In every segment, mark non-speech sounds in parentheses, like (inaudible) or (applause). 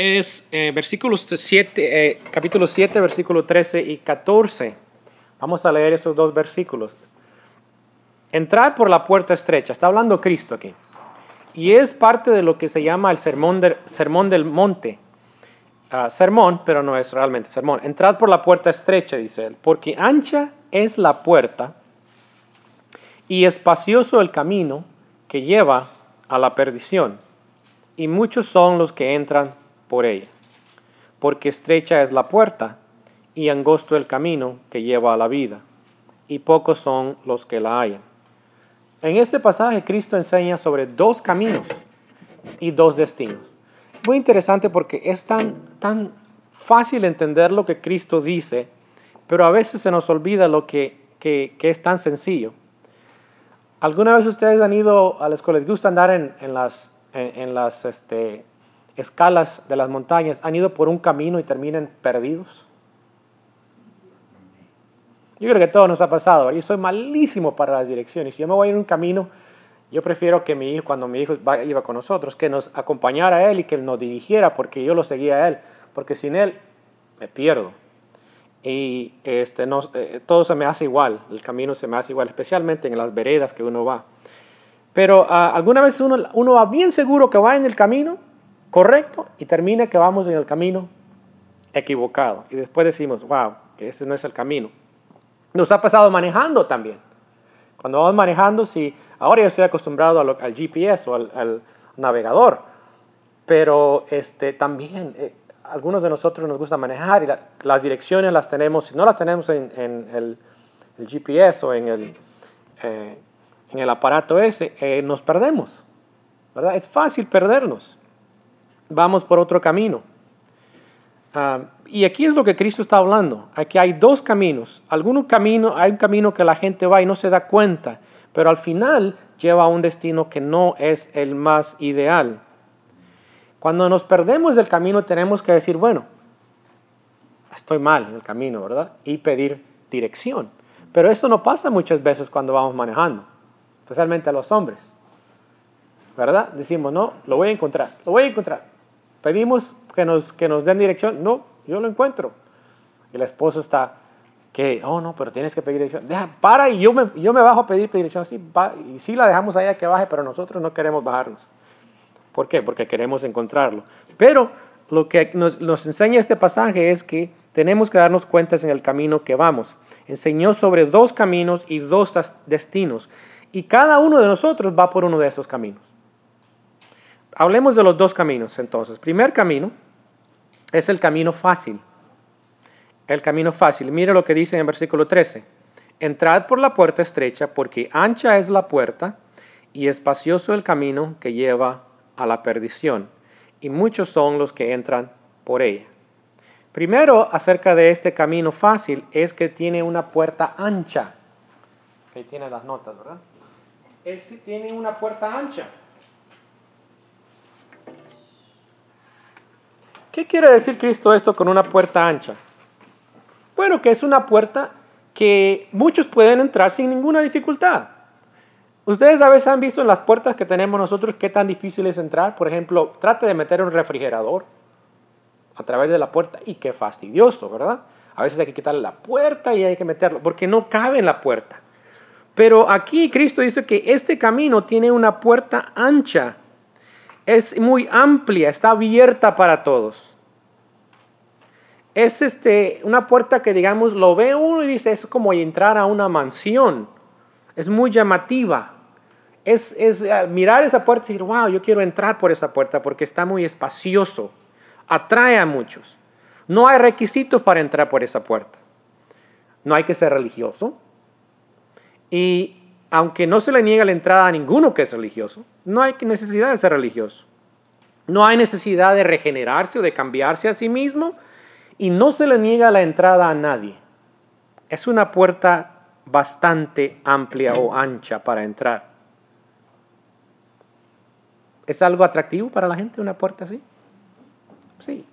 es eh, versículos 7, eh, capítulo 7, versículo 13 y 14. Vamos a leer esos dos versículos. Entrad por la puerta estrecha. Está hablando Cristo aquí. Y es parte de lo que se llama el sermón, sermón del monte. Ah, sermón, pero no es realmente sermón. Entrad por la puerta estrecha, dice él, porque ancha es la puerta y espacioso el camino que lleva a la perdición, y muchos son los que entran por ella, porque estrecha es la puerta y angosto el camino que lleva a la vida, y pocos son los que la hallan. En este pasaje Cristo enseña sobre dos caminos y dos destinos. Muy interesante porque es tan, tan fácil entender lo que Cristo dice, pero a veces se nos olvida lo que, que, es tan sencillo. ¿Alguna vez ustedes han ido a la escuela? ¿Les gusta andar en, en las, en, las este, escalas de las montañas? ¿Han ido por un camino y terminan perdidos? Yo creo que todo nos ha pasado. Yo soy malísimo para las direcciones. Si yo me voy en un camino, yo prefiero que mi hijo, cuando mi hijo iba con nosotros, que nos acompañara él y que nos dirigiera, porque yo lo seguía él. Porque sin él me pierdo. Y este, no, eh, todo se me hace igual, el camino se me hace igual, especialmente en las veredas que uno va. Pero uh, alguna vez uno, uno va bien seguro que va en el camino correcto y termina que vamos en el camino equivocado. Y después decimos, wow, ese no es el camino. Nos ha pasado manejando también. Cuando vamos manejando, si ahora yo estoy acostumbrado al, GPS o al, navegador, pero este, también eh, algunos de nosotros nos gusta manejar y las direcciones las tenemos, si no las tenemos en, el, GPS o en el, eh, en el aparato ese, eh, nos perdemos. ¿verdad? Es fácil perdernos. Vamos por otro camino. Ah, y aquí es lo que Cristo está hablando. Aquí hay dos caminos. Algún camino, hay un camino que la gente va y no se da cuenta, pero al final lleva a un destino que no es el más ideal. Cuando nos perdemos del camino tenemos que decir, bueno, estoy mal en el camino, ¿verdad? Y pedir dirección. Pero eso no pasa muchas veces cuando vamos manejando, especialmente a los hombres. ¿Verdad? Decimos, no, lo voy a encontrar, lo voy a encontrar. Pedimos que nos, que nos den dirección. No, yo lo encuentro. Y la esposa está, que, oh no, pero tienes que pedir dirección. Deja, para y yo me, yo me bajo a pedir dirección. Sí, y sí la dejamos allá que baje, pero nosotros no queremos bajarnos. ¿Por qué? Porque queremos encontrarlo. Pero lo que nos, nos enseña este pasaje es que tenemos que darnos cuenta en el camino que vamos. Enseñó sobre dos caminos y dos destinos. Y cada uno de nosotros va por uno de esos caminos. Hablemos de los dos caminos entonces. Primer camino es el camino fácil. El camino fácil. Mire lo que dice en versículo 13. Entrad por la puerta estrecha porque ancha es la puerta y espacioso el camino que lleva a la perdición. Y muchos son los que entran por ella. Primero, acerca de este camino fácil, es que tiene una puerta ancha. Ahí tiene las notas, ¿verdad? Es, tiene una puerta ancha. ¿Qué quiere decir Cristo esto con una puerta ancha? Bueno, que es una puerta que muchos pueden entrar sin ninguna dificultad. Ustedes a veces han visto en las puertas que tenemos nosotros qué tan difícil es entrar. Por ejemplo, trate de meter un refrigerador a través de la puerta y qué fastidioso, ¿verdad? A veces hay que quitarle la puerta y hay que meterlo porque no cabe en la puerta. Pero aquí Cristo dice que este camino tiene una puerta ancha es muy amplia, está abierta para todos. Es este, una puerta que, digamos, lo ve uno y dice, es como entrar a una mansión. Es muy llamativa. Es, es eh, mirar esa puerta y decir, wow, yo quiero entrar por esa puerta porque está muy espacioso. Atrae a muchos. No hay requisitos para entrar por esa puerta. No hay que ser religioso. Y aunque no se le niega la entrada a ninguno que es religioso, no hay necesidad de ser religioso. No hay necesidad de regenerarse o de cambiarse a sí mismo y no se le niega la entrada a nadie. Es una puerta bastante amplia o ancha para entrar. ¿Es algo atractivo para la gente una puerta así? Sí,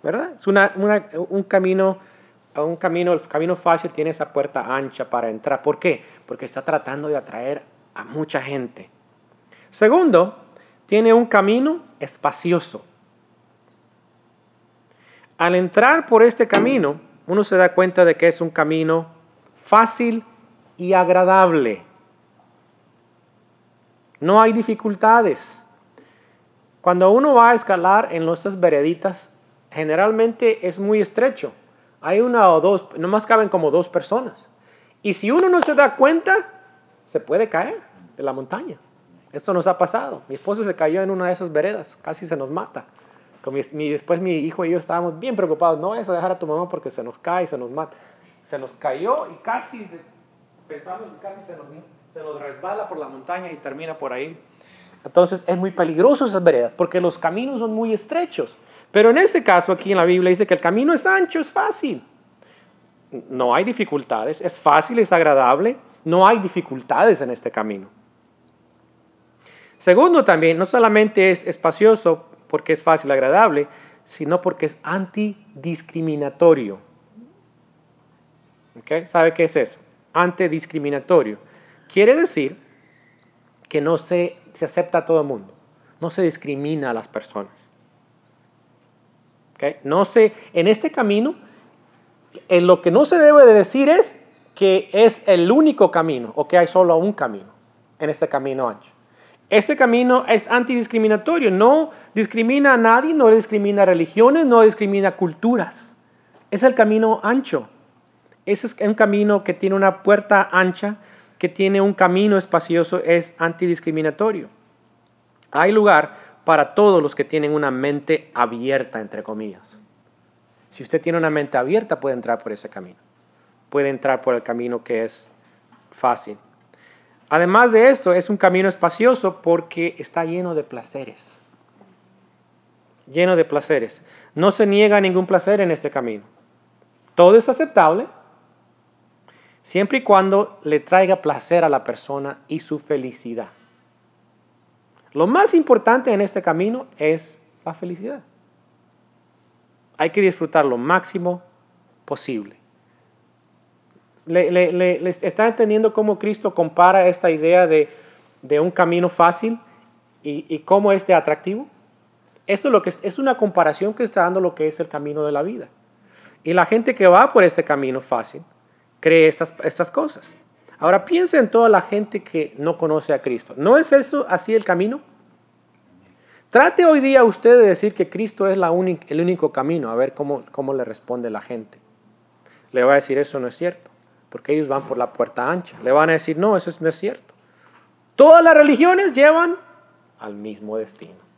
¿verdad? Es un camino un camino, el camino fácil tiene esa puerta ancha para entrar. ¿Por qué? Porque está tratando de atraer a mucha gente. Segundo, tiene un camino espacioso. Al entrar por este camino, uno se da cuenta de que es un camino fácil y agradable. No hay dificultades. Cuando uno va a escalar en nuestras vereditas, generalmente es muy estrecho. Hay una o dos, nomás caben como dos personas. Y si uno no se da cuenta, se puede caer de la montaña. Esto nos ha pasado. Mi esposo se cayó en una de esas veredas, casi se nos mata. Después mi hijo y yo estábamos bien preocupados. No vayas a dejar a tu mamá porque se nos cae, se nos mata. Se nos cayó y casi, pensamos que casi se nos, se nos resbala por la montaña y termina por ahí. Entonces es muy peligroso esas veredas porque los caminos son muy estrechos. Pero en este caso aquí en la Biblia dice que el camino es ancho, es fácil. No hay dificultades, es fácil, es agradable. No hay dificultades en este camino. Segundo también, no solamente es espacioso porque es fácil, agradable, sino porque es antidiscriminatorio. ¿Okay? ¿Sabe qué es eso? Antidiscriminatorio. Quiere decir que no se, se acepta a todo el mundo, no se discrimina a las personas. ¿Okay? No se, en este camino, en lo que no se debe de decir es que es el único camino o que hay solo un camino en este camino ancho. Este camino es antidiscriminatorio, no discrimina a nadie, no discrimina religiones, no discrimina culturas. Es el camino ancho. Ese es un camino que tiene una puerta ancha, que tiene un camino espacioso, es antidiscriminatorio. Hay lugar para todos los que tienen una mente abierta, entre comillas. Si usted tiene una mente abierta, puede entrar por ese camino. Puede entrar por el camino que es fácil. Además de esto, es un camino espacioso porque está lleno de placeres. Lleno de placeres. No se niega ningún placer en este camino. Todo es aceptable siempre y cuando le traiga placer a la persona y su felicidad. Lo más importante en este camino es la felicidad. Hay que disfrutar lo máximo posible le, está entendiendo cómo Cristo compara esta idea de, un camino fácil y, cómo es de atractivo? Es, lo que es, una comparación que está dando lo que es el camino de la vida. Y la gente que va por este camino fácil cree estas, cosas. Ahora piensa en toda la gente que no conoce a Cristo. ¿No es eso así el camino? Trate hoy día usted de decir que Cristo es el único camino, a ver cómo le responde la gente. Le va a decir eso no es cierto porque ellos van por la puerta ancha. Le van a decir, no, eso no es cierto. Todas las religiones llevan al mismo destino.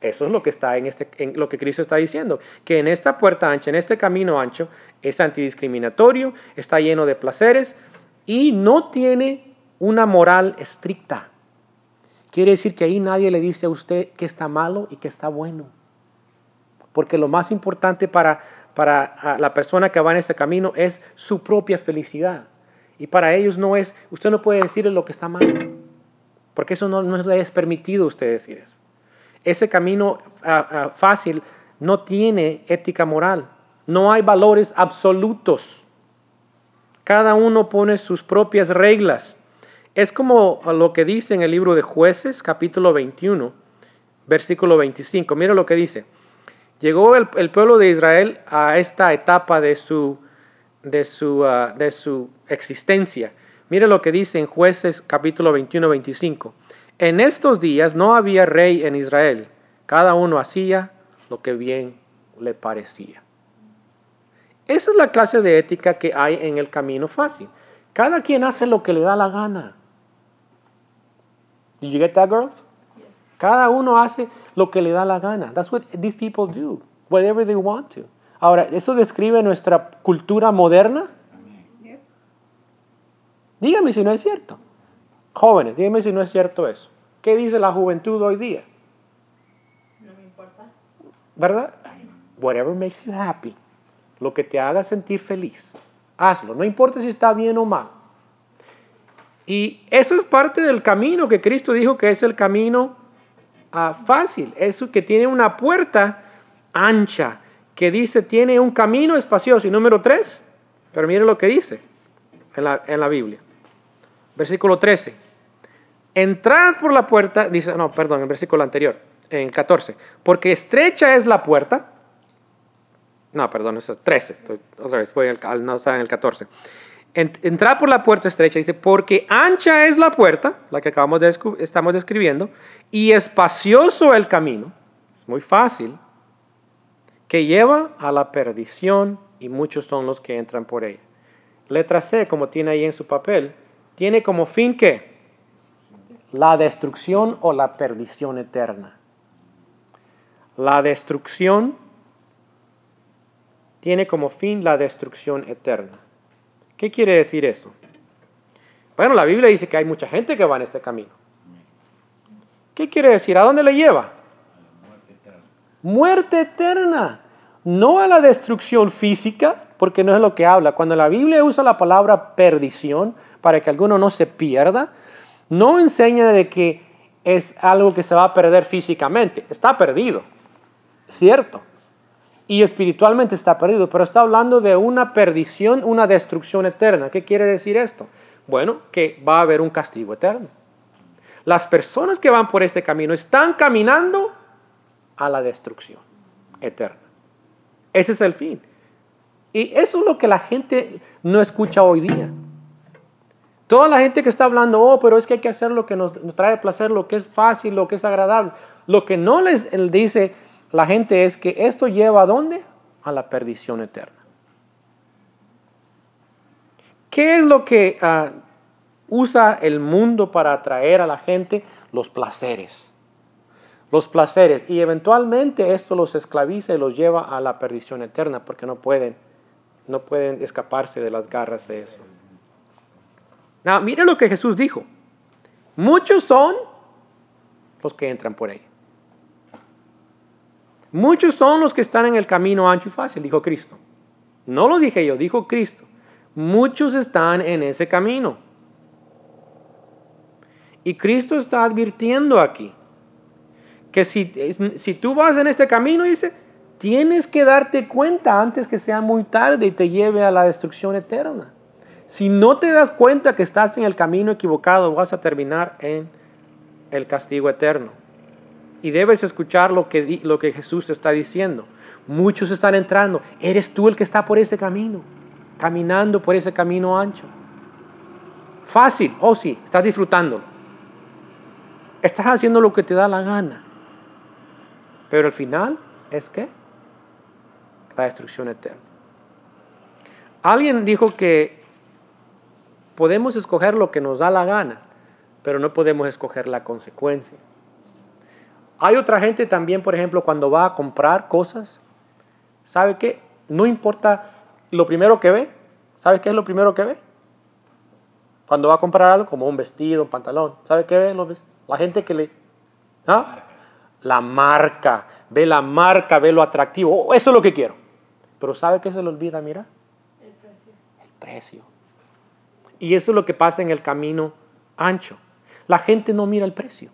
Eso es lo que está en, este, en lo que Cristo está diciendo, que en esta puerta ancha, en este camino ancho, es antidiscriminatorio, está lleno de placeres y no tiene una moral estricta. Quiere decir que ahí nadie le dice a usted que está malo y que está bueno. Porque lo más importante para para la persona que va en ese camino es su propia felicidad. Y para ellos no es, usted no puede decirle lo que está mal, porque eso no, no es permitido usted decir eso. Ese camino fácil no tiene ética moral, no hay valores absolutos. Cada uno pone sus propias reglas. Es como lo que dice en el libro de jueces, capítulo 21, versículo 25. Mira lo que dice. Llegó el, pueblo de Israel a esta etapa de su, de su, ah, de su existencia. Mire lo que dice en jueces capítulo 21-25. En estos días no había rey en Israel. Cada uno hacía lo que bien le parecía. Esa es la clase de ética que hay en el camino fácil. Cada quien hace lo que le da la gana. Did you get that, girls? Cada uno hace lo que le da la gana. That's what these people do, whatever they want to. Ahora, ¿eso describe nuestra cultura moderna? Dígame si no es cierto. Jóvenes, dígame si no es cierto eso. ¿Qué dice la juventud hoy día? No me importa. ¿Verdad? Whatever makes you happy. Lo que te haga sentir feliz. Hazlo. No importa si está bien o mal. Y eso es parte del camino que Cristo dijo que es el camino fácil, es que tiene una puerta ancha, que dice tiene un camino espacioso. Y número tres, pero mire lo que dice en la, en la Biblia. Versículo 13. Entrad por la puerta, dice, no, perdón, el versículo anterior, en 14. Porque estrecha es la puerta No, perdón, eso es 13. Estoy- otra vez, voy al- no está en el 14. En- entrar por la puerta estrecha, dice, porque ancha es la puerta, la que acabamos de estamos describiendo, y espacioso el camino, es muy fácil, que lleva a la perdición y muchos son los que entran por ella. Letra C, como tiene ahí en su papel, tiene como fin que la destrucción o la perdición eterna. La destrucción tiene como fin la destrucción eterna. ¿Qué quiere decir eso? Bueno, la Biblia dice que hay mucha gente que va en este camino. ¿Qué quiere decir? ¿A dónde le lleva? Muerte eterna. No a la destrucción física, porque no es lo que habla. Cuando la Biblia usa la palabra perdición para que alguno no se pierda, no enseña de que es algo que se va a perder físicamente. Está perdido, cierto. Y espiritualmente está perdido, pero está hablando de una perdición, una destrucción eterna. ¿Qué quiere decir esto? Bueno, que va a haber un castigo eterno. Las personas que van por este camino están caminando a la destrucción eterna. Ese es el fin. Y eso es lo que la gente no escucha hoy día. Toda la gente que está hablando, oh, pero es que hay que hacer lo que nos, trae placer, lo que es fácil, lo que es agradable. Lo que no les dice la gente es que esto lleva a dónde? A la perdición eterna. ¿Qué es lo que ah, usa el mundo para atraer a la gente? Los placeres. Los placeres. Y eventualmente esto los esclaviza y los lleva a la perdición eterna porque no pueden, no pueden escaparse de las garras de eso. Now, mire lo que Jesús dijo. Muchos son los que entran por ella. Muchos son los que están en el camino ancho y fácil, dijo Cristo. No lo dije yo, dijo Cristo. Muchos están en ese camino. Y Cristo está advirtiendo aquí que si, si tú vas en este camino, dice, tienes que darte cuenta antes que sea muy tarde y te lleve a la destrucción eterna. Si no te das cuenta que estás en el camino equivocado, vas a terminar en el castigo eterno. Y debes escuchar lo que, lo que Jesús está diciendo. Muchos están entrando. Eres tú el que está por ese camino, caminando por ese camino ancho. Fácil, oh sí, estás disfrutándolo. Estás haciendo lo que te da la gana. Pero al final es que la destrucción eterna. Alguien dijo que podemos escoger lo que nos da la gana, pero no podemos escoger la consecuencia. Hay otra gente también, por ejemplo, cuando va a comprar cosas, ¿sabe qué? No importa lo primero que ve. ¿Sabe qué es lo primero que ve? Cuando va a comprar algo, como un vestido, un pantalón, ¿sabe qué ve? La gente que le... ¿Ah? La marca, ve la marca, ve lo atractivo. Oh, eso es lo que quiero. Pero ¿sabe qué se le olvida, mira? El precio. El precio. Y eso es lo que pasa en el camino ancho. La gente no mira el precio.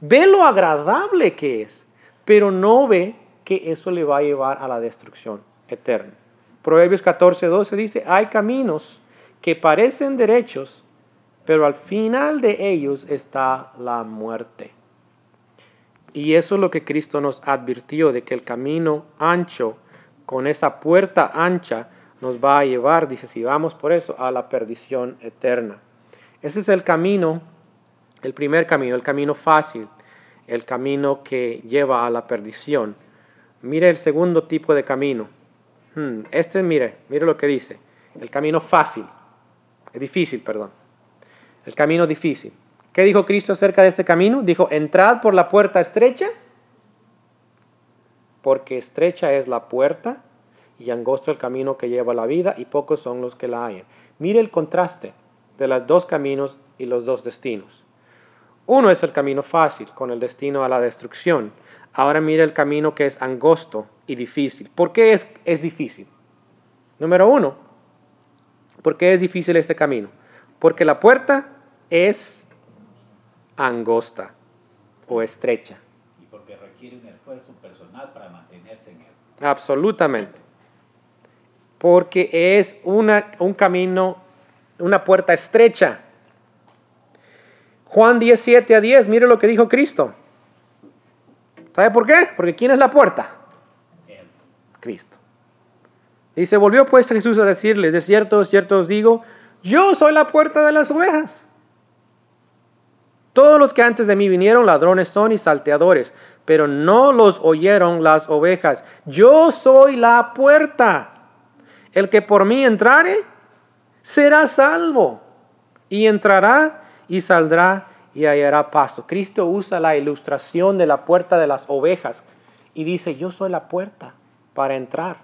Ve lo agradable que es, pero no ve que eso le va a llevar a la destrucción eterna. Proverbios 14, 12 dice, hay caminos que parecen derechos, pero al final de ellos está la muerte. Y eso es lo que Cristo nos advirtió, de que el camino ancho, con esa puerta ancha, nos va a llevar, dice, si vamos por eso, a la perdición eterna. Ese es el camino, el primer camino, el camino fácil, el camino que lleva a la perdición. Mire el segundo tipo de camino. Hmm, Este, mire, mire lo que dice. El camino fácil, difícil, perdón. El camino difícil. ¿Qué dijo Cristo acerca de este camino? Dijo, entrad por la puerta estrecha, porque estrecha es la puerta y angosto el camino que lleva a la vida y pocos son los que la hallan. Mire el contraste de los dos caminos y los dos destinos. Uno es el camino fácil, con el destino a la destrucción. Ahora mire el camino que es angosto y difícil. ¿Por qué es, es difícil? Número uno, ¿por qué es difícil este camino? Porque la puerta es angosta o estrecha. y porque requiere un esfuerzo personal para mantenerse en él. Absolutamente. Porque es una, un camino, una puerta estrecha. Juan 17 a 10, mire lo que dijo Cristo. ¿Sabe por qué? Porque ¿quién es la puerta? Cristo. Dice, volvió pues Jesús a decirles, de cierto, de cierto os digo, yo soy la puerta de las ovejas. Todos los que antes de mí vinieron ladrones son y salteadores, pero no los oyeron las ovejas. Yo soy la puerta. El que por mí entrare, será salvo. Y entrará y saldrá y hallará paso. Cristo usa la ilustración de la puerta de las ovejas y dice, yo soy la puerta para entrar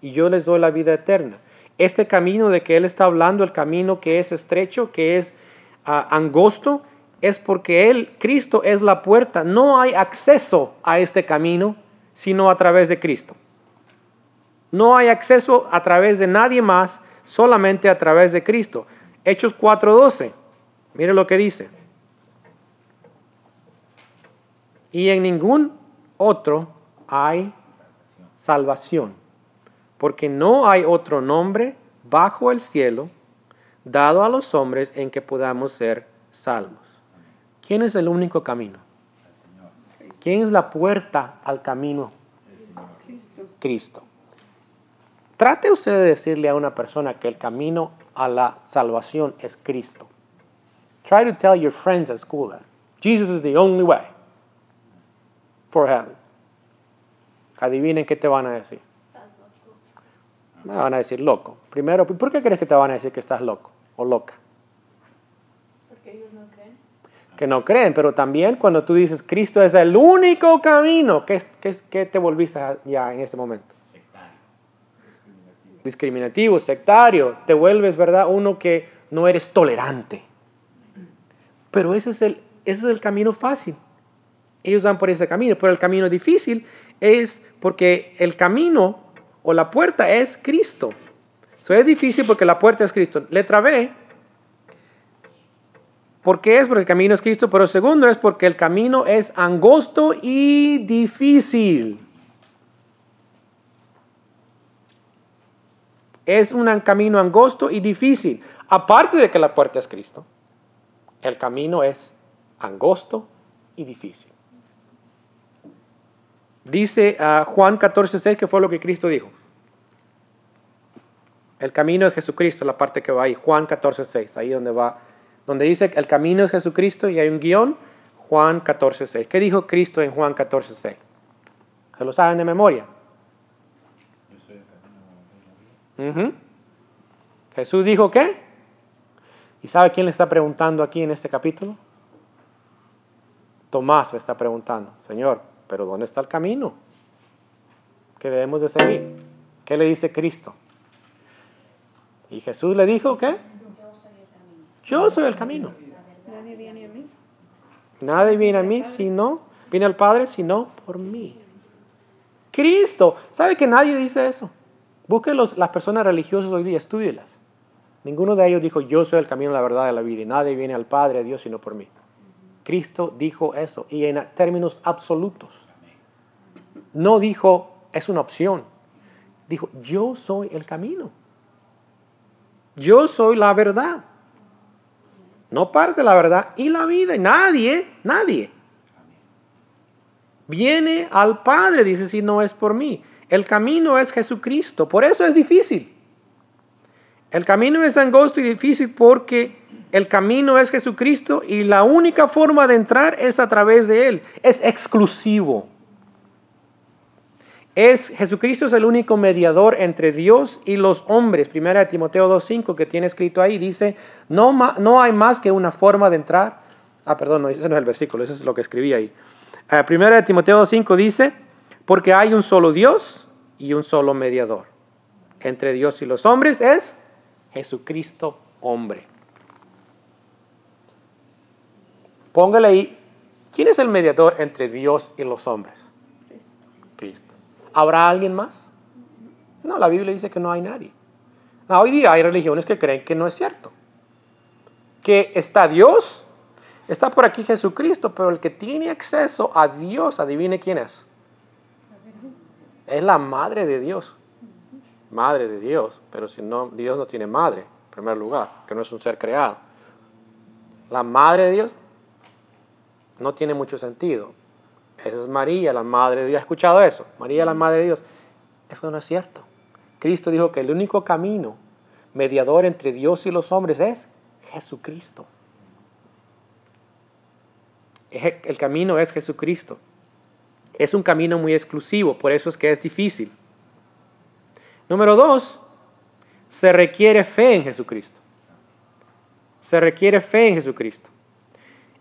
y yo les doy la vida eterna. Este camino de que Él está hablando, el camino que es estrecho, que es ah, angosto, es porque Él, Cristo, es la puerta. No hay acceso a este camino sino a través de Cristo. No hay acceso a través de nadie más, solamente a través de Cristo. Hechos 4:12. Mire lo que dice. Y en ningún otro hay salvación, porque no hay otro nombre bajo el cielo dado a los hombres en que podamos ser salvos. ¿Quién es el único camino? ¿Quién es la puerta al camino? Cristo. Trate usted de decirle a una persona que el camino a la salvación es Cristo. Try to tell your friends at school that Jesus is the only way for heaven. Adivinen qué te van a decir. Me van a decir loco. Primero, ¿por qué crees que te van a decir que estás loco o loca? Porque ellos no creen. que no creen, pero también cuando tú dices Cristo es el único camino, ¿qué, qué, qué te volviste ya en ese momento? Sectario. Discriminativo, sectario, te vuelves, ¿verdad? Uno que no eres tolerante. Pero ese es el, ese es el camino fácil. Ellos van por ese camino, pero el camino difícil es porque el camino o la puerta es Cristo. Eso es difícil porque la puerta es Cristo. Letra B, ¿Por qué es? Porque el camino es Cristo, pero segundo es porque el camino es angosto y difícil. Es un camino angosto y difícil. Aparte de que la puerta es Cristo, el camino es angosto y difícil. Dice ah, Juan 14:6 que fue lo que Cristo dijo. El camino de Jesucristo, la parte que va ahí, Juan 14:6, ahí donde va donde dice el camino es Jesucristo y hay un guion, Juan 14.6. ¿Qué dijo Cristo en Juan 14.6? ¿Se lo saben de memoria? Yo soy el camino de la vida. Ujú. Jesús dijo qué? ¿Y sabe quién le está preguntando aquí en este capítulo? Tomás le está preguntando, Señor, pero ¿dónde está el camino que debemos de seguir? ¿Qué le dice Cristo? Y Jesús le dijo qué? Yo soy el camino. Nadie viene a mí. Nadie viene a mí si no, viene al Padre si no por mí. Cristo. ¿Sabe que nadie dice eso? Busque los, las personas religiosas hoy día, estúdielas. Ninguno de ellos dijo, yo soy el camino, la verdad y la vida, y nadie viene al Padre, a Dios, sino por mí. Cristo dijo eso, y en términos absolutos. No dijo, es una opción. Dijo, yo soy el camino. Yo soy la verdad. No parte la verdad y la vida. Y nadie, nadie viene al Padre, dice, si no es por mí. El camino es Jesucristo. Por eso es difícil. El camino es angosto y difícil porque el camino es Jesucristo y la única forma de entrar es a través de Él. Es exclusivo. Es, Jesucristo es el único mediador entre Dios y los hombres. Primera de Timoteo 2.5 que tiene escrito ahí dice, no, no hay más que una forma de entrar. Ah, perdón, no, ese no es el versículo, ese es lo que escribí ahí. Ah, primera de Timoteo 2.5 dice, porque hay un solo Dios y un solo mediador. Entre Dios y los hombres es Jesucristo hombre. Póngale ahí, ¿quién es el mediador entre Dios y los hombres? Cristo. ¿Habrá alguien más? No, la Biblia dice que no hay nadie. Ah, hoy día hay religiones que creen que no es cierto. Que está Dios, está por aquí Jesucristo, pero el que tiene acceso a Dios, adivine quién es. Es la madre de Dios. Madre de Dios, pero si no, Dios no tiene madre, en primer lugar, que no es un ser creado. La madre de Dios no tiene mucho sentido. Esa es María, la madre de Dios. ¿Ha escuchado eso? María, la madre de Dios. Eso no es cierto. Cristo dijo que el único camino mediador entre Dios y los hombres es Jesucristo. El camino es Jesucristo. Es un camino muy exclusivo, por eso es que es difícil. Número dos, se requiere fe en Jesucristo. Se requiere fe en Jesucristo.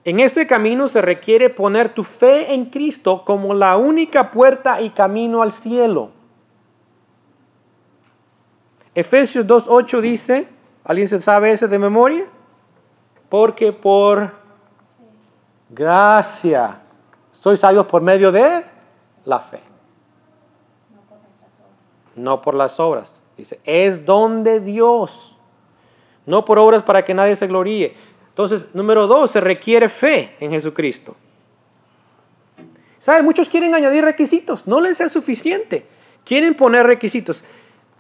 En este camino se requiere poner tu fe en Cristo como la única puerta y camino al cielo. Efesios 2.8 dice, ¿alguien se sabe ese de memoria? Porque por gracia sois salvos por medio de la fe, No por nuestras obras. No por las obras. Dice, es don de Dios, no por obras para que nadie se gloríe. Entonces, número dos, se requiere fe en Jesucristo. ¿Sabe? Muchos quieren añadir requisitos, no les es suficiente. Quieren poner requisitos.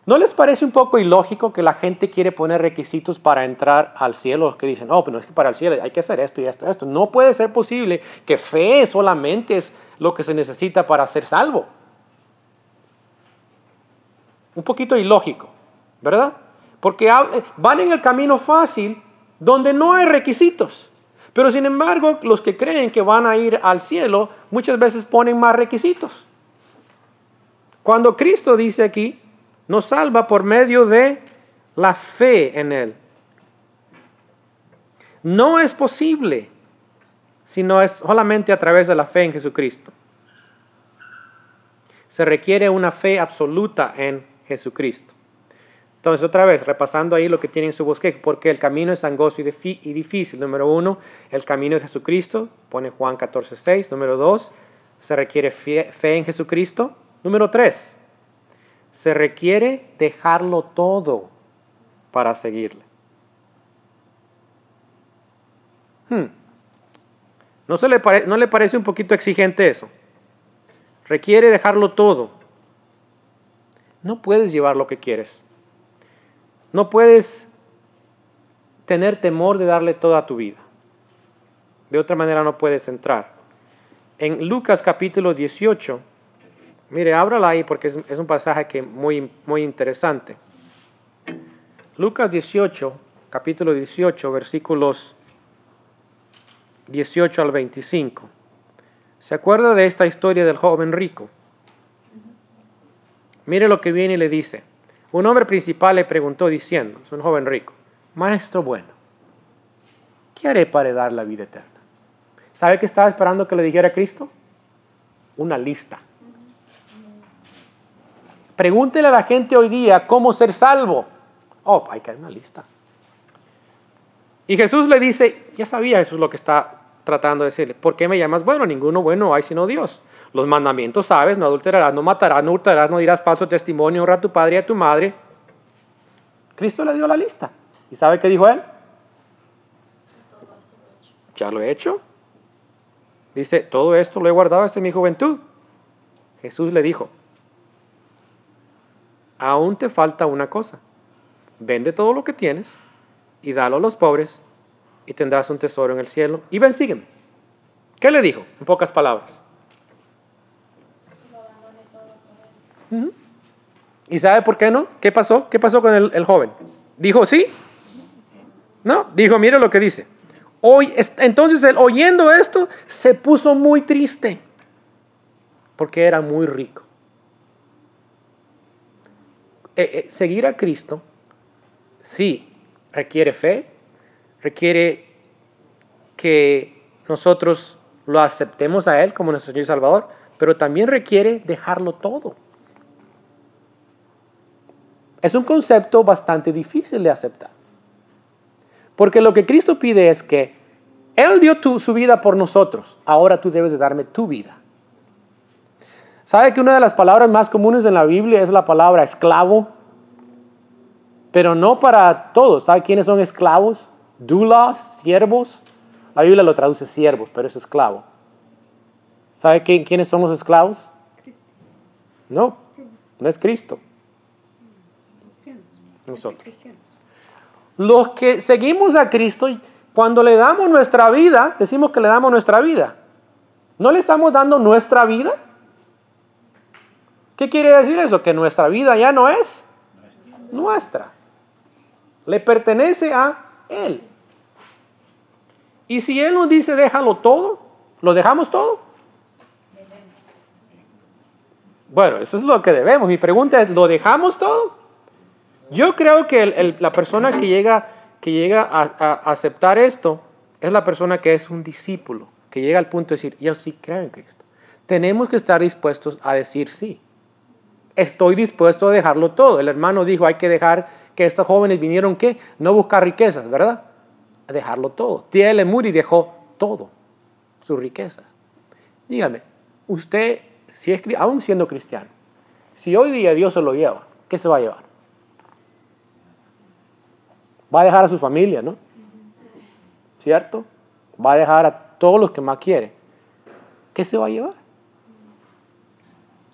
¿No les parece un poco ilógico que la gente quiere poner requisitos para entrar al cielo? Que dicen, oh, pero es que para el cielo hay que hacer esto y esto y esto. No puede ser posible que fe solamente es lo que se necesita para ser salvo. Un poquito ilógico, ¿verdad? Porque hab- van en el camino fácil donde no hay requisitos. Pero sin embargo, los que creen que van a ir al cielo muchas veces ponen más requisitos. Cuando Cristo dice aquí, nos salva por medio de la fe en Él. No es posible si no es solamente a través de la fe en Jesucristo. Se requiere una fe absoluta en Jesucristo. Entonces, otra vez, repasando ahí lo que tiene en su bosquejo, porque el camino es angosto y, difícil. Número uno, el camino de Jesucristo, pone Juan 14, 6. Número dos, se requiere fe, en Jesucristo. Número tres, se requiere dejarlo todo para seguirle. Hmm. ¿No, se le ¿No le parece un poquito exigente eso? Requiere dejarlo todo. No puedes llevar lo que quieres. No puedes tener temor de darle toda tu vida. De otra manera no puedes entrar. En Lucas capítulo 18, mire, ábrala ahí porque es, es un pasaje que muy, muy interesante. Lucas 18, capítulo 18, versículos 18 al 25. ¿Se acuerda de esta historia del joven rico? Mire lo que viene y le dice. Un hombre principal le preguntó diciendo, es un joven rico, Maestro bueno, ¿qué haré para dar la vida eterna? ¿Sabe qué estaba esperando que le dijera Cristo? Una lista. Pregúntele a la gente hoy día cómo ser salvo. Oh, hay que dar una lista. Y Jesús le dice, ya sabía Jesús lo que está tratando de decirle, ¿por qué me llamas bueno? Ninguno bueno hay sino Dios. Los mandamientos sabes, no adulterarás, no matarás, no hurtarás, no dirás falso testimonio, honra a tu padre y a tu madre. Cristo le dio la lista. ¿Y sabe qué dijo él? Ya lo he hecho. Dice, todo esto lo he guardado desde mi juventud. Jesús le dijo, aún te falta una cosa. Vende todo lo que tienes y dalo a los pobres y tendrás un tesoro en el cielo. Y ven, sígueme. ¿Qué le dijo? En pocas palabras. Lo abandone todo ¿Y sabe por qué no? ¿Qué pasó? ¿Qué pasó con el, joven? ¿Dijo sí? No, dijo, mire lo que dice. Hoy, es- entonces él oyendo esto se puso muy triste porque era muy rico. Eh, eh, seguir a Cristo, sí, requiere fe, requiere que nosotros lo aceptemos a Él como nuestro Señor y Salvador, pero también requiere dejarlo todo. Es un concepto bastante difícil de aceptar. Porque lo que Cristo pide es que Él dio tu- su vida por nosotros, ahora tú debes de darme tu vida. ¿Sabe que una de las palabras más comunes en la Biblia es la palabra esclavo? Pero no para todos. ¿Sabe quiénes son esclavos? Doulos, siervos. La Biblia lo traduce siervos, pero es esclavo. ¿Sabe quién- quiénes son los esclavos? No, no es Cristo. Nosotros. Los que seguimos a Cristo, cuando le damos nuestra vida, decimos que le damos nuestra vida. ¿No le estamos dando nuestra vida? ¿Qué quiere decir eso? Que nuestra vida ya no es nuestra. Le pertenece a Él. Y si Él nos dice déjalo todo, ¿lo dejamos todo? Bueno, eso es lo que debemos. Mi pregunta es, ¿lo dejamos todo? Yo creo que la persona que llega, que llega a, aceptar esto es la persona que es un discípulo, que llega al punto de decir, yo sí creo en Cristo. Tenemos que estar dispuestos a decir sí. Estoy dispuesto a dejarlo todo. El hermano dijo, hay que dejar que estos jóvenes vinieron, ¿qué? No buscar riquezas, ¿verdad? A dejarlo todo. T.L. Moody dejó todo, sus riquezas. Dígame, usted, si es, aún siendo cristiano, si hoy día Dios se lo lleva, ¿qué se va a llevar? Va a dejar a su familia, ¿no? ¿Cierto? Va a dejar a todos los que más quiere. ¿Qué se va a llevar?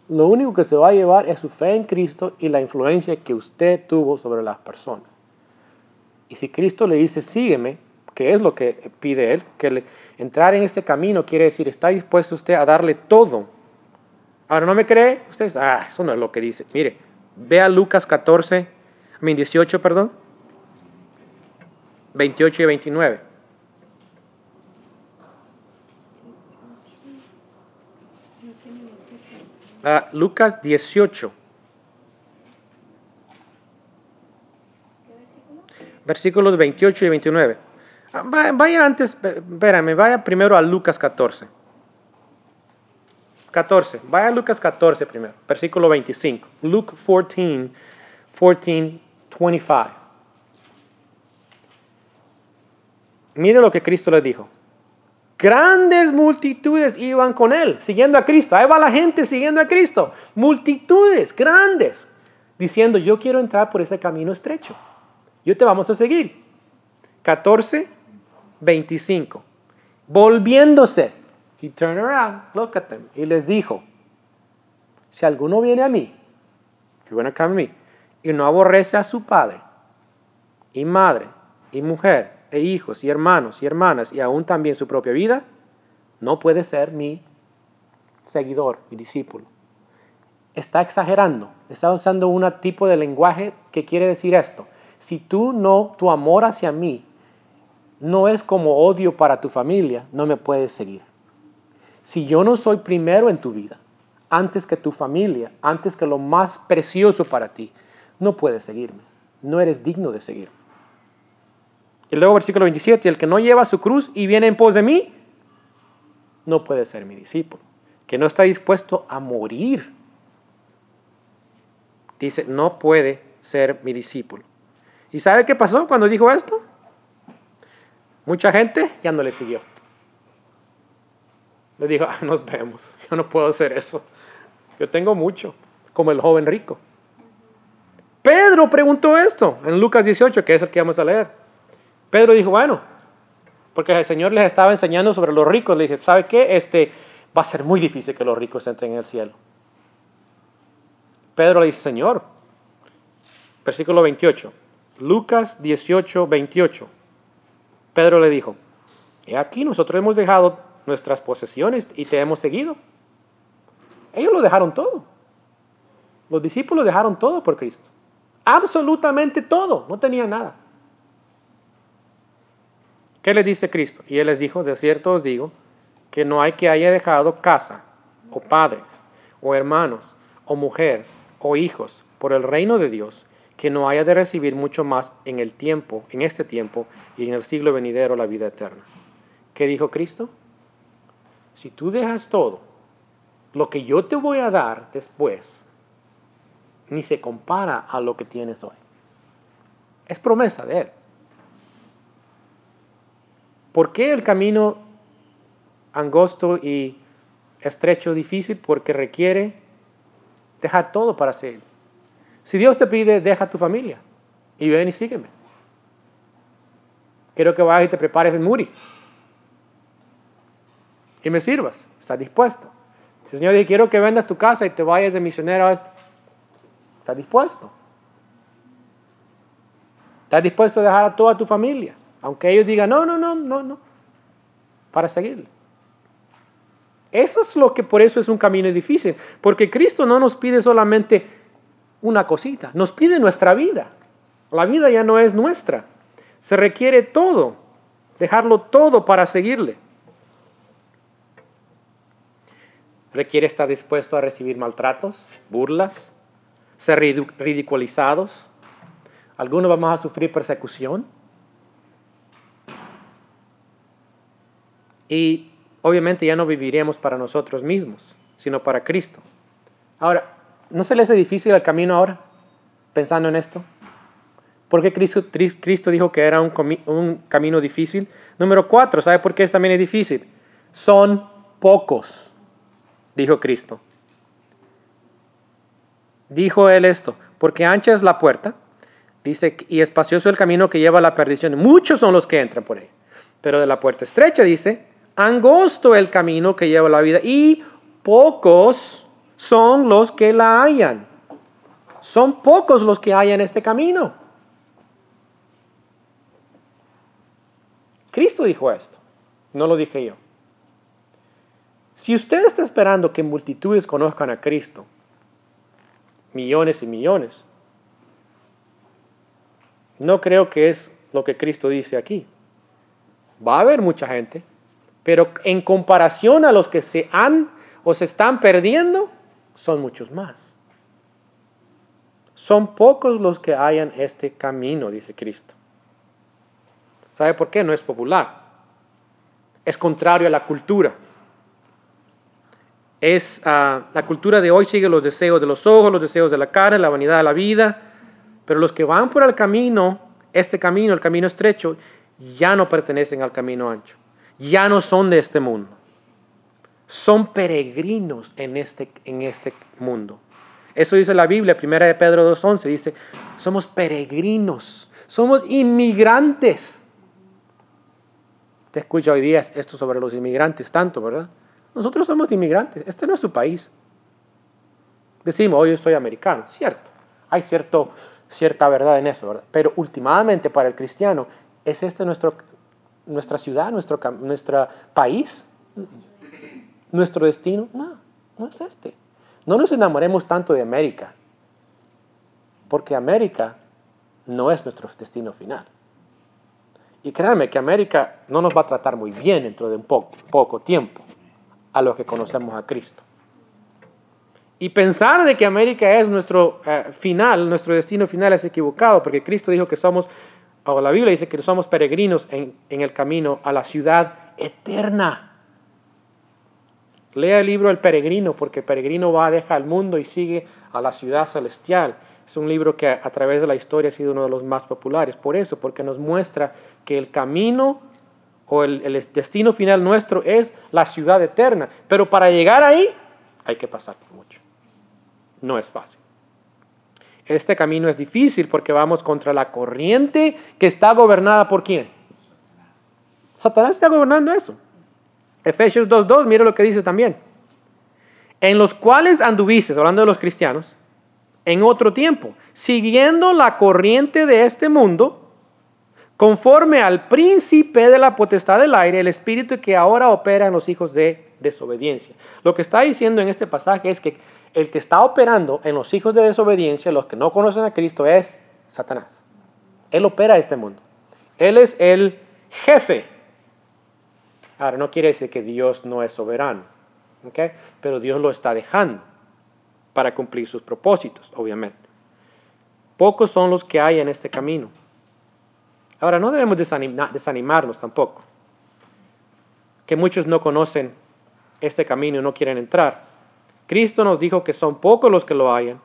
Lo único que se va a llevar es su fe en Cristo y la influencia que usted tuvo sobre las personas. Y si Cristo le dice, sígueme, que es lo que pide Él, que le- entrar en este camino quiere decir, está dispuesto usted a darle todo. Ahora, ¿no me cree? Usted, ah, eso no es lo que dice. Mire, vea Lucas 14, I mean 18, perdón, 28 y 29. Ah, Lucas 18, ¿Qué versículo? versículos 28 y 29. Ah, va- Vaya antes, espérame, vaya primero a Lucas 14. 14, vaya a Lucas 14 primero, versículo 25. Luke 14, 14, 25. Mire lo que Cristo le dijo. Grandes multitudes iban con él, siguiendo a Cristo. Ahí va la gente siguiendo a Cristo. Multitudes grandes, diciendo, yo quiero entrar por ese camino estrecho. Yo te vamos a seguir. 14, 25. Volviéndose. He turned around, look at them, y les dijo, si alguno viene a mí, if you wanna come a me, y no aborrece a su padre, y madre, y mujer, e hijos, y hermanos, y hermanas, y aún también su propia vida, no puede ser mi seguidor, mi discípulo. Está exagerando, está usando un tipo de lenguaje que quiere decir esto. Si tú no, tu amor hacia mí no es como odio para tu familia, no me puedes seguir. Si yo no soy primero en tu vida, antes que tu familia, antes que lo más precioso para ti, no puedes seguirme. No eres digno de seguirme. Y luego versículo 27, el que no lleva su cruz y viene en pos de mí, no puede ser mi discípulo. Que no está dispuesto a morir. Dice, no puede ser mi discípulo. ¿Y sabe qué pasó cuando dijo esto? Mucha gente ya no le siguió. Le dijo, "Ah, nos vemos, (laughs) yo no puedo hacer eso. Yo tengo mucho, como el joven rico. Pedro preguntó esto en Lucas 18, que es el que vamos a leer. Pedro dijo, bueno, porque el Señor les estaba enseñando sobre los ricos. Le dije, ¿sabe qué? Este, va a ser muy difícil que los ricos entren en el cielo. Pedro le dice, Señor, versículo 28, Lucas 18, 28. Pedro le dijo, he aquí nosotros hemos dejado nuestras posesiones y te hemos seguido. Ellos lo dejaron todo. Los discípulos dejaron todo por Cristo. Absolutamente todo. No tenían nada. ¿Qué les dice Cristo? Y Él les dijo, de cierto os digo, que no hay que haya dejado casa, o padres, o hermanos, o mujer, o hijos, por el reino de Dios, que no haya de recibir mucho más en el tiempo, en este tiempo, y en el siglo venidero la vida eterna. ¿Qué dijo Cristo? Si tú dejas todo, lo que yo te voy a dar después, ni se compara a lo que tienes hoy. Es promesa de Él. ¿Por qué el camino angosto y estrecho difícil? Porque requiere dejar todo para seguir. Si Dios te pide, deja tu familia y ven y sígueme. Quiero que vayas y te prepares en Muri y me sirvas. ¿Estás dispuesto? Si el Señor dice, quiero que vendas tu casa y te vayas de misionero a esto. ¿Estás dispuesto? ¿Estás dispuesto a dejar a toda tu familia? Aunque ellos digan, no, no, no, no, no. Para seguirle. Eso es lo que por eso es un camino difícil, porque Cristo no nos pide solamente una cosita, nos pide nuestra vida. La vida ya no es nuestra. Se requiere todo, dejarlo todo para seguirle. Requiere estar dispuesto a recibir maltratos, burlas, ser ridiculizados. Algunos vamos a sufrir persecución. Y obviamente ya no viviremos para nosotros mismos, sino para Cristo. Ahora, ¿no se le hace difícil el camino ahora? Pensando en esto. ¿Por qué Cristo, Cristo dijo que era un, un camino difícil? Número cuatro, ¿sabe por qué también es difícil? Son pocos, dijo Cristo. Dijo él esto, porque ancha es la puerta, dice, y espacioso el camino que lleva a la perdición. Muchos son los que entran por ahí. Pero de la puerta estrecha dice, angosto el camino que lleva la vida y pocos son los que la hallan. Son pocos los que hallan este camino. Cristo dijo esto, no lo dije yo. Si usted está esperando que multitudes conozcan a Cristo, millones y millones, no creo que es lo que Cristo dice aquí. Va a haber mucha gente, pero en comparación a los que se han o se están perdiendo, son muchos más. Son pocos los que hayan este camino, dice Cristo. ¿Sabe por qué? No es popular. Es contrario a la cultura. Es ah, la cultura de hoy sigue los deseos de los ojos, los deseos de la cara, la vanidad de la vida. Pero los que van por el camino, este camino, el camino estrecho, ya no pertenecen al camino ancho ya no son de este mundo. Son peregrinos en este, en este mundo. Eso dice la Biblia, primera de Pedro 2.11, dice, somos peregrinos, somos inmigrantes. Te escucha hoy día esto sobre los inmigrantes tanto, ¿verdad? Nosotros somos inmigrantes, este no es su país. Decimos, hoy yo soy americano, cierto. Hay cierto, cierta verdad en eso, ¿verdad? Pero últimamente para el cristiano, ¿es este nuestro nuestra ciudad, nuestro nuestro país, nuestro destino. No, no es este. No nos enamoremos tanto de América, porque América no es nuestro destino final. Y créanme que América no nos va a tratar muy bien dentro de un poco, poco tiempo a los que conocemos a Cristo. Y pensar de que América es nuestro eh, final, nuestro destino final es equivocado, porque Cristo dijo que somos la Biblia dice que somos peregrinos en, el camino a la ciudad eterna. Lea el libro El Peregrino, porque el peregrino va, deja el mundo y sigue a la ciudad celestial. Es un libro que a través de la historia ha sido uno de los más populares. Por eso, porque nos muestra que el camino o el, el destino final nuestro es la ciudad eterna. Pero para llegar ahí hay que pasar por mucho. No es fácil. Este camino es difícil porque vamos contra la corriente que está gobernada por quién? Satanás está gobernando eso. Efesios 2.2, mire lo que dice también. En los cuales anduviste, hablando de los cristianos, en otro tiempo, siguiendo la corriente de este mundo, conforme al príncipe de la potestad del aire, el espíritu que ahora opera en los hijos de desobediencia. Lo que está diciendo en este pasaje es que el que está operando en los hijos de desobediencia, los que no conocen a Cristo, es Satanás. Él opera este mundo. Él es el jefe. Ahora, no quiere decir que Dios no es soberano, pero Dios lo está dejando para cumplir sus propósitos, obviamente. Pocos son los que hay en este camino. Ahora, no debemos desanimarnos tampoco, que muchos no conocen este camino y no quieren entrar. Cristo nos dijo que son pocos los que lo hayan,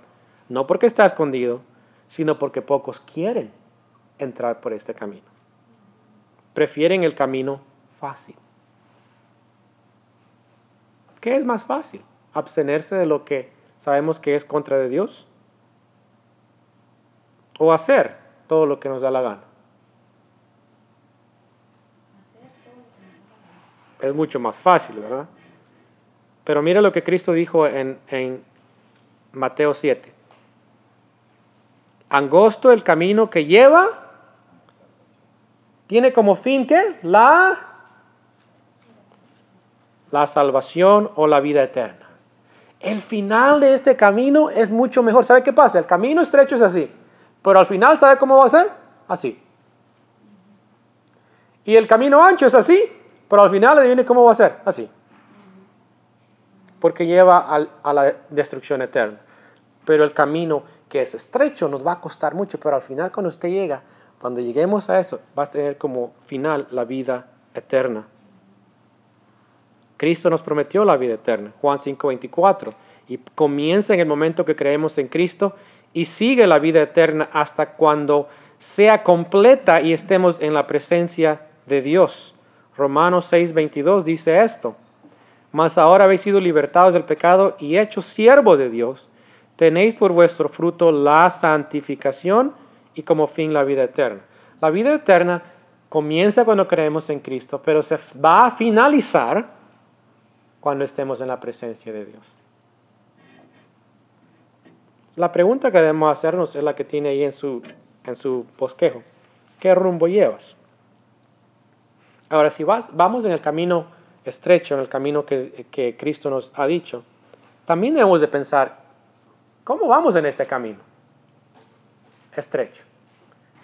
no porque está escondido, sino porque pocos quieren entrar por este camino. Prefieren el camino fácil. ¿Qué es más fácil? ¿Abstenerse de lo que sabemos que es contra de Dios? ¿O hacer todo lo que nos da la gana? Es mucho más fácil, ¿verdad? Pero mira lo que Cristo dijo en, Mateo 7. Angosto el camino que lleva, tiene como fin ¿qué? La la salvación o la vida eterna. El final de este camino es mucho mejor. ¿Sabe qué pasa? El camino estrecho es así, pero al final, ¿sabe cómo va a ser? Así. Y el camino ancho es así, pero al final, adivine cómo va a ser? Así. Porque lleva a la destrucción eterna. Pero el camino que es estrecho nos va a costar mucho, pero al final cuando usted llega, cuando lleguemos a eso, va a tener como final la vida eterna. Cristo nos prometió la vida eterna, Juan 5:24, y comienza en el momento que creemos en Cristo y sigue la vida eterna hasta cuando sea completa y estemos en la presencia de Dios. Romanos 6:22 dice esto, mas ahora habéis sido libertados del pecado y hechos siervos de Dios, tenéis por vuestro fruto la santificación y como fin la vida eterna. La vida eterna comienza cuando creemos en Cristo, pero se va a finalizar cuando estemos en la presencia de Dios. La pregunta que debemos hacernos es la que tiene ahí en su, en su bosquejo. ¿Qué rumbo llevas? Ahora, si vas, vamos en el camino estrecho, en el camino que, que Cristo nos ha dicho, también debemos de pensar, ¿cómo vamos en este camino? Estrecho.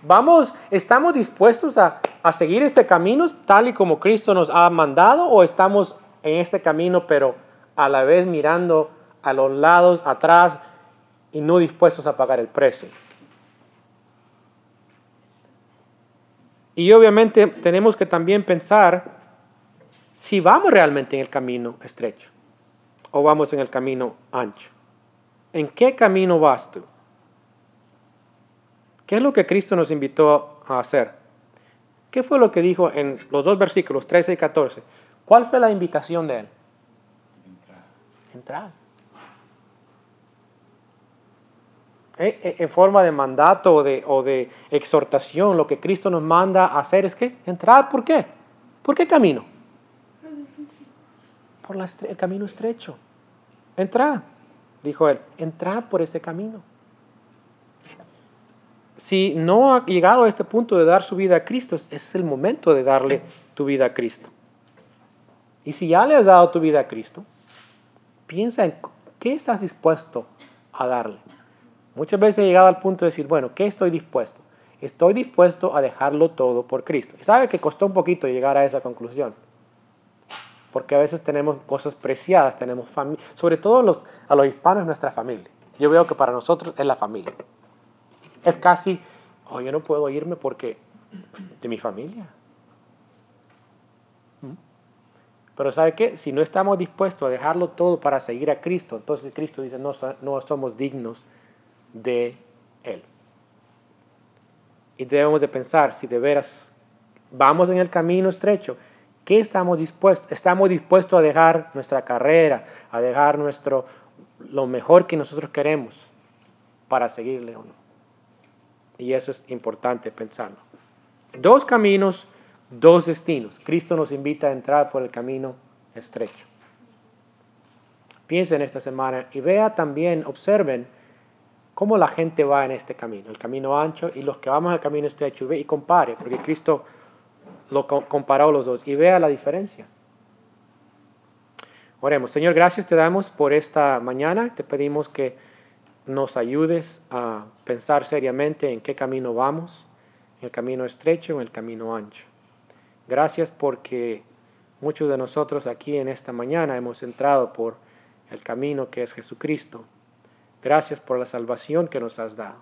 ¿Vamos, estamos dispuestos a, a seguir este camino tal y como Cristo nos ha mandado o estamos en este camino pero a la vez mirando a los lados, atrás y no dispuestos a pagar el precio? Y obviamente tenemos que también pensar si vamos realmente en el camino estrecho o vamos en el camino ancho. ¿En qué camino vas tú? ¿Qué es lo que Cristo nos invitó a hacer? ¿Qué fue lo que dijo en los dos versículos 13 y 14? ¿Cuál fue la invitación de él? Entrar. Entrar. Eh, eh, En forma de mandato o de, exhortación, lo que Cristo nos manda a hacer es que entrar. ¿Por qué? ¿Por qué camino? Por el camino estrecho. Entrad, dijo él. Entrad por ese camino. Si no ha llegado a este punto de dar su vida a Cristo, es el momento de darle tu vida a Cristo. Y si ya le has dado tu vida a Cristo, piensa en qué estás dispuesto a darle. Muchas veces he llegado al punto de decir, bueno, ¿qué estoy dispuesto? Estoy dispuesto a dejarlo todo por Cristo. Y sabe que costó un poquito llegar a esa conclusión. Porque a veces tenemos cosas preciadas, tenemos familia, sobre todo los, a los hispanos nuestra familia. Yo veo que para nosotros es la familia. Es casi, oh, yo no puedo irme porque de mi familia. ¿Mm? Pero ¿sabe qué? Si no estamos dispuestos a dejarlo todo para seguir a Cristo, entonces Cristo dice, no, no somos dignos de Él. Y debemos de pensar si de veras vamos en el camino estrecho, ¿qué estamos dispuestos? ¿Estamos dispuestos a dejar nuestra carrera, a dejar nuestro, lo mejor que nosotros queremos para seguirle o no? Y eso es importante pensarlo. Dos caminos, dos destinos. Cristo nos invita a entrar por el camino estrecho. Piensen esta semana y vea también, observen cómo la gente va en este camino, el camino ancho y los que vamos al camino estrecho. Y, compare, porque Cristo lo co- comparó los dos y vea la diferencia. Oremos, Señor, gracias te damos por esta mañana. Te pedimos que nos ayudes a pensar seriamente en qué camino vamos, en el camino estrecho o en el camino ancho. Gracias porque muchos de nosotros aquí en esta mañana hemos entrado por el camino que es Jesucristo. Gracias por la salvación que nos has dado.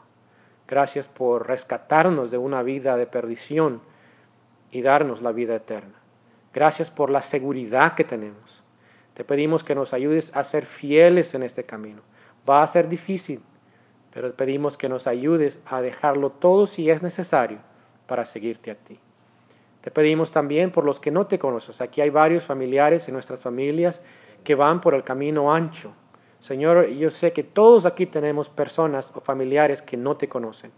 Gracias por rescatarnos de una vida de perdición y darnos la vida eterna. Gracias por la seguridad que tenemos. Te pedimos que nos ayudes a ser fieles en este camino. Va a ser difícil, pero pedimos que nos ayudes a dejarlo todo si es necesario para seguirte a ti. Te pedimos también por los que no te conoces. Aquí hay varios familiares en nuestras familias que van por el camino ancho. Señor, yo sé que todos aquí tenemos personas o familiares que no te conocen.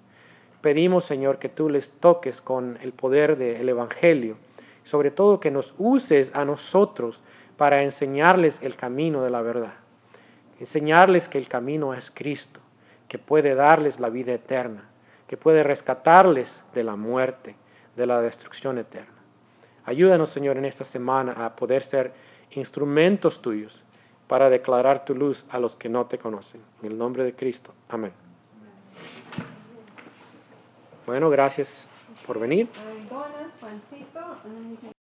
Pedimos, Señor, que tú les toques con el poder del Evangelio. Sobre todo que nos uses a nosotros para enseñarles el camino de la verdad. Enseñarles que el camino es Cristo, que puede darles la vida eterna, que puede rescatarles de la muerte, de la destrucción eterna. Ayúdanos, Señor, en esta semana a poder ser instrumentos tuyos para declarar tu luz a los que no te conocen. En el nombre de Cristo. Amén. Bueno, gracias por venir.